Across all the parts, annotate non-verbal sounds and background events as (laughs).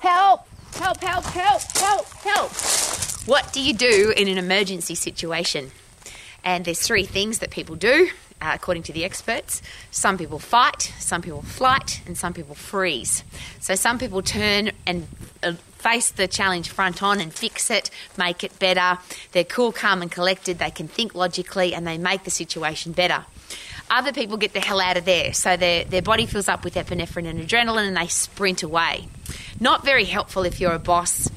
Help! Help, help, help, help, help. What do you do in an emergency situation? And there's three things that people do, uh, according to the experts. Some people fight, some people flight, and some people freeze. So some people turn and uh, face the challenge front on and fix it, make it better. They're cool, calm, and collected. They can think logically and they make the situation better. Other people get the hell out of there, so their, their body fills up with epinephrine and adrenaline and they sprint away. Not very helpful if you're a boss,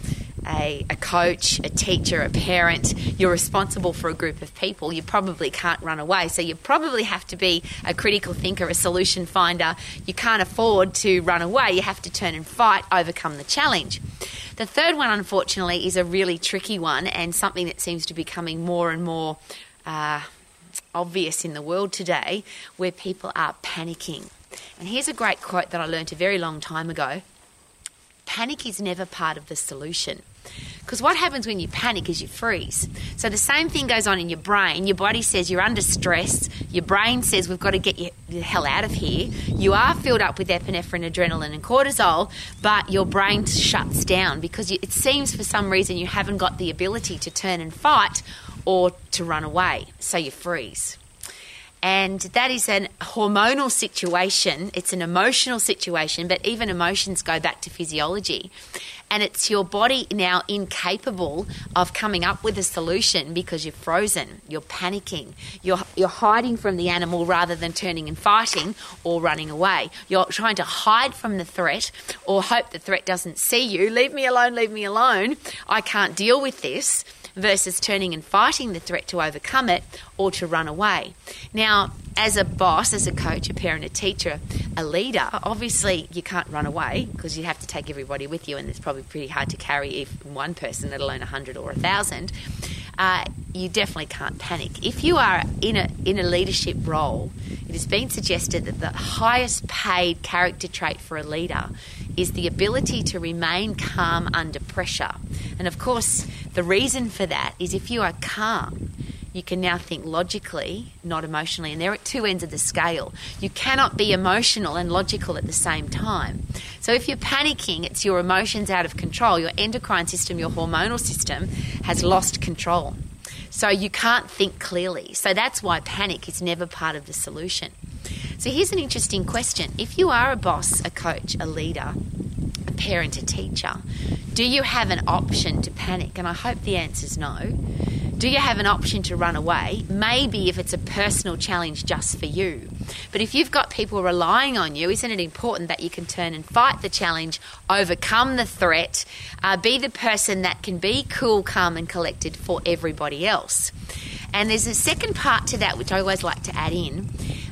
a, a, coach, a teacher, a parent, you're responsible for a group of people, you probably can't run away. So you probably have to be a critical thinker, a solution finder. You can't afford to run away. You have to turn and fight, overcome the challenge. The third one, unfortunately, is a really tricky one and something that seems to be coming more and more. Uh, obvious in the world today where people are panicking. And here's a great quote that I learned a very long time ago Panic is never part of the solution. Because what happens when you panic is you freeze. So the same thing goes on in your brain. Your body says you're under stress. Your brain says we've got to get the hell out of here. You are filled up with epinephrine, adrenaline, and cortisol, but your brain shuts down because you, it seems for some reason you haven't got the ability to turn and fight or to run away. So you freeze. And that is an hormonal situation. It's an emotional situation, but even emotions go back to physiology. And it's your body now incapable of coming up with a solution because you're frozen, you're panicking, you're, you're hiding from the animal rather than turning and fighting or running away. You're trying to hide from the threat or hope the threat doesn't see you. Leave me alone, leave me alone. I can't deal with this versus turning and fighting the threat to overcome it or to run away. Now, as a boss, as a coach, a parent, a teacher, a leader, obviously you can't run away because you have to take everybody with you, and it's probably pretty hard to carry if one person, let alone a hundred or a thousand. Uh, you definitely can't panic. If you are in a in a leadership role, it has been suggested that the highest paid character trait for a leader is the ability to remain calm under pressure. And of course, the reason for that is if you are calm, you can now think logically, not emotionally. And they're at two ends of the scale. You cannot be emotional and logical at the same time. So if you're panicking, it's your emotions out of control. Your endocrine system, your hormonal system has lost control. So you can't think clearly. So that's why panic is never part of the solution. So here's an interesting question. If you are a boss, a coach, a leader, a parent, a teacher, do you have an option to panic? And I hope the answer is no. Do you have an option to run away? Maybe if it's a personal challenge just for you. But if you've got people relying on you, isn't it important that you can turn and fight the challenge, overcome the threat, uh, be the person that can be cool, calm, and collected for everybody else? And there's a second part to that which I always like to add in.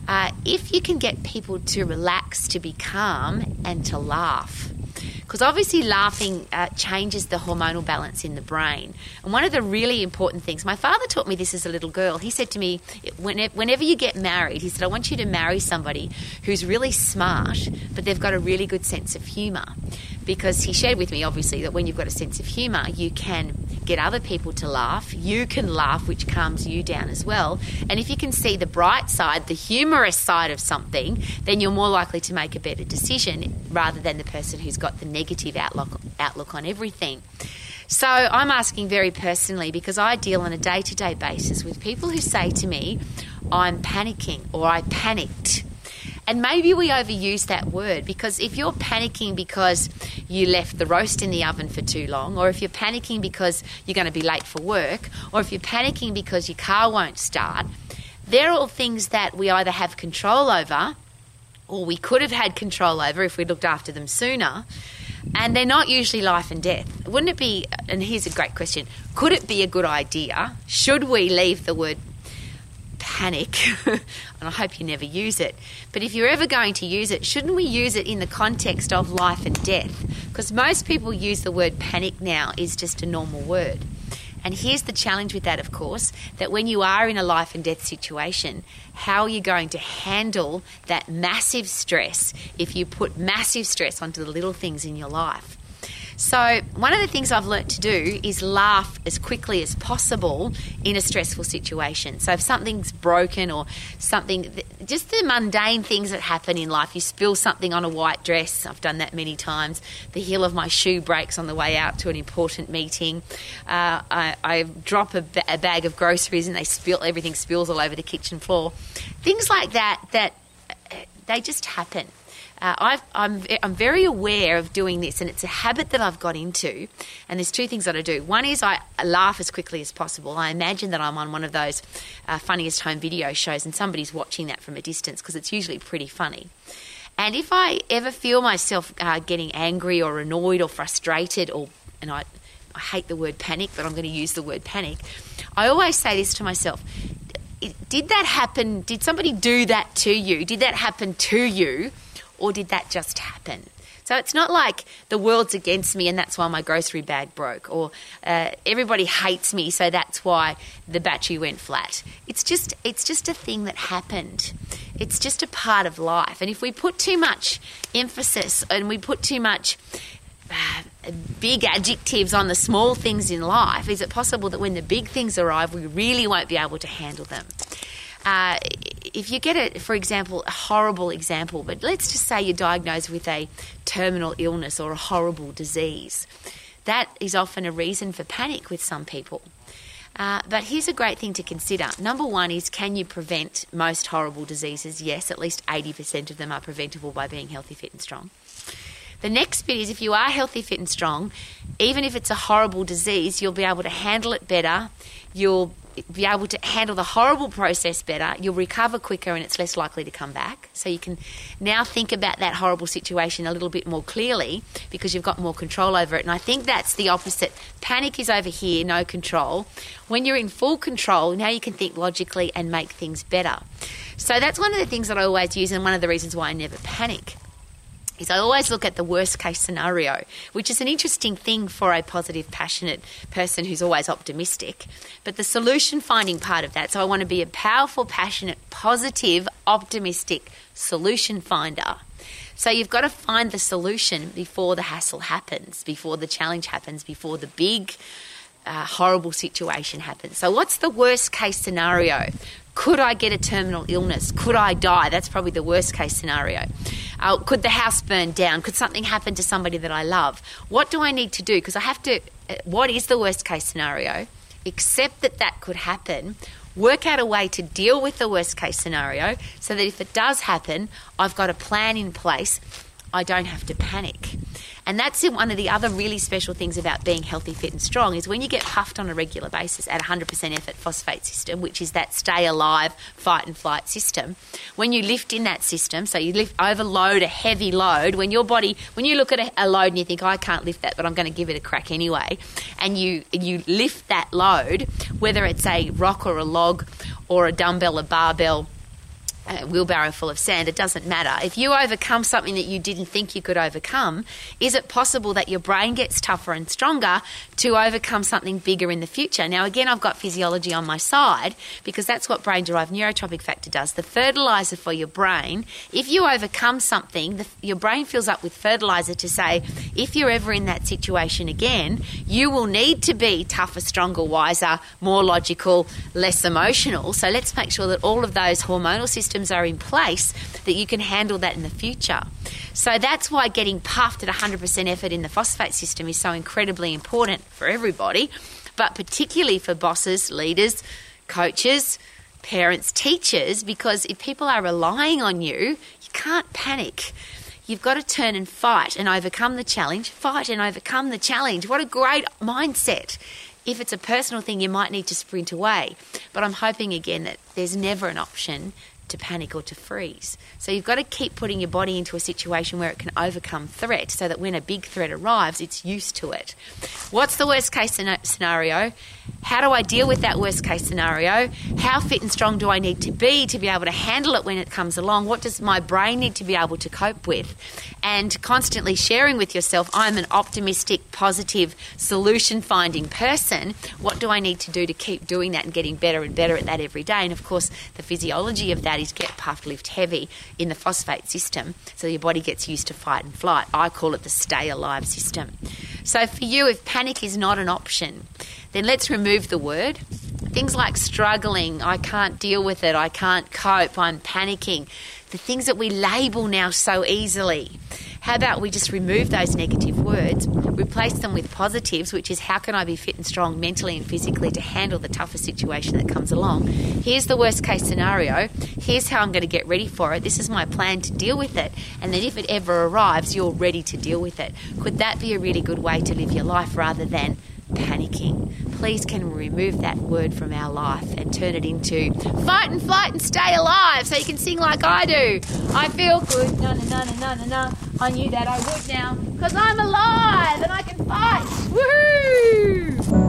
Uh, if you can get people to relax, to be calm, and to laugh because obviously laughing uh, changes the hormonal balance in the brain. And one of the really important things, my father taught me this as a little girl. He said to me, whenever you get married, he said, I want you to marry somebody who's really smart, but they've got a really good sense of humour. Because he shared with me, obviously, that when you've got a sense of humour, you can get other people to laugh. You can laugh, which calms you down as well. And if you can see the bright side, the humorous side of something, then you're more likely to make a better decision rather than the person who's got the negative outlook, outlook on everything. So I'm asking very personally because I deal on a day to day basis with people who say to me, I'm panicking or I panicked. And maybe we overuse that word because if you're panicking because you left the roast in the oven for too long, or if you're panicking because you're going to be late for work, or if you're panicking because your car won't start, they're all things that we either have control over or we could have had control over if we looked after them sooner. And they're not usually life and death. Wouldn't it be, and here's a great question could it be a good idea? Should we leave the word panic, (laughs) and I hope you never use it, but if you're ever going to use it, shouldn't we use it in the context of life and death? Because most people use the word panic now is just a normal word. And here's the challenge with that, of course, that when you are in a life and death situation, how are you going to handle that massive stress if you put massive stress onto the little things in your life? So, one of the things I've learnt to do is laugh as quickly as possible in a stressful situation. So, if something's broken or something, just the mundane things that happen in life, you spill something on a white dress, I've done that many times. The heel of my shoe breaks on the way out to an important meeting. Uh, I, I, drop a, a bag of groceries and they spill, everything spills all over the kitchen floor. Things like that, that uh, they just happen. Uh, i am I'm, I'm very aware of doing this, and it's a habit that I've got into. And there's two things that I do. One is I laugh as quickly as possible. I imagine that I'm on one of those uh, funniest home video shows, and somebody's watching that from a distance because it's usually pretty funny. And if I ever feel myself uh, getting angry or annoyed or frustrated, or and I, I hate the word panic, but I'm going to use the word panic. I always say this to myself: Did that happen? Did somebody do that to you? Did that happen to you? Or did that just happen? So it's not like the world's against me and that's why my grocery bag broke, or uh, everybody hates me, so that's why the battery went flat. It's just it's just a thing that happened. It's just a part of life. And if we put too much emphasis and we put too much uh, big adjectives on the small things in life, is it possible that when the big things arrive, we really won't be able to handle them? Uh, if you get a, for example, a horrible example, but let's just say you're diagnosed with a terminal illness or a horrible disease, that is often a reason for panic with some people. Uh, but here's a great thing to consider. Number one is can you prevent most horrible diseases? Yes, at least 80% of them are preventable by being healthy, fit, and strong. The next bit is if you are healthy, fit, and strong, even if it's a horrible disease, you'll be able to handle it better. You'll be able to handle the horrible process better, you'll recover quicker and it's less likely to come back. So you can now think about that horrible situation a little bit more clearly because you've got more control over it. And I think that's the opposite. Panic is over here, no control. When you're in full control, now you can think logically and make things better. So that's one of the things that I always use and one of the reasons why I never panic is I always look at the worst case scenario, which is an interesting thing for a positive, passionate person who's always optimistic. But the solution finding part of that, so I want to be a powerful, passionate, positive, optimistic solution finder. So you've got to find the solution before the hassle happens, before the challenge happens, before the big, uh, horrible situation happens. So, what's the worst case scenario? Could I get a terminal illness? Could I die? That's probably the worst case scenario. Uh, could the house burn down? Could something happen to somebody that I love? What do I need to do? Because I have to, uh, what is the worst case scenario? Accept that that could happen. Work out a way to deal with the worst case scenario so that if it does happen, I've got a plan in place. I don't have to panic. And that's one of the other really special things about being healthy, fit, and strong is when you get puffed on a regular basis at 100% effort phosphate system, which is that stay alive, fight and flight system. When you lift in that system, so you lift overload a heavy load, when your body, when you look at a, a load and you think, oh, I can't lift that, but I'm going to give it a crack anyway, and you you lift that load, whether it's a rock or a log or a dumbbell, a barbell a wheelbarrow full of sand, it doesn't matter. If you overcome something that you didn't think you could overcome, is it possible that your brain gets tougher and stronger to overcome something bigger in the future? Now, again, I've got physiology on my side because that's what brain derived neurotrophic factor does. The fertilizer for your brain, if you overcome something, the, your brain fills up with fertilizer to say, if you're ever in that situation again, you will need to be tougher, stronger, wiser, more logical, less emotional. So let's make sure that all of those hormonal systems systems are in place that you can handle that in the future. So that's why getting puffed at 100% effort in the phosphate system is so incredibly important for everybody, but particularly for bosses, leaders, coaches, parents, teachers, because if people are relying on you, you can't panic. You've got to turn and fight and overcome the challenge. Fight and overcome the challenge. What a great mindset. If it's a personal thing, you might need to sprint away. But I'm hoping again that there's never an option to panic or to freeze. So you've got to keep putting your body into a situation where it can overcome threat so that when a big threat arrives, it's used to it. What's the worst case scenario? How do I deal with that worst case scenario? How fit and strong do I need to be to be able to handle it when it comes along? What does my brain need to be able to cope with? And constantly sharing with yourself, I'm an optimistic, positive, solution finding person. What do I need to do to keep doing that and getting better and better at that every day? And of course, the physiology of that is get puffed, lift heavy in the phosphate system so your body gets used to fight and flight. I call it the stay alive system. So, for you, if panic is not an option, then let's remove the word. Things like struggling, I can't deal with it, I can't cope, I'm panicking. The things that we label now so easily. How about we just remove those negative words, replace them with positives, which is how can I be fit and strong mentally and physically to handle the toughest situation that comes along? Here's the worst case scenario. Here's how I'm going to get ready for it. This is my plan to deal with it. And then if it ever arrives, you're ready to deal with it. Could that be a really good way to live your life rather than panicking. Please can remove that word from our life and turn it into fight and flight and stay alive so you can sing like I do. I feel good, na na na na na na. I knew that I would now because I'm alive and I can fight. Woohoo!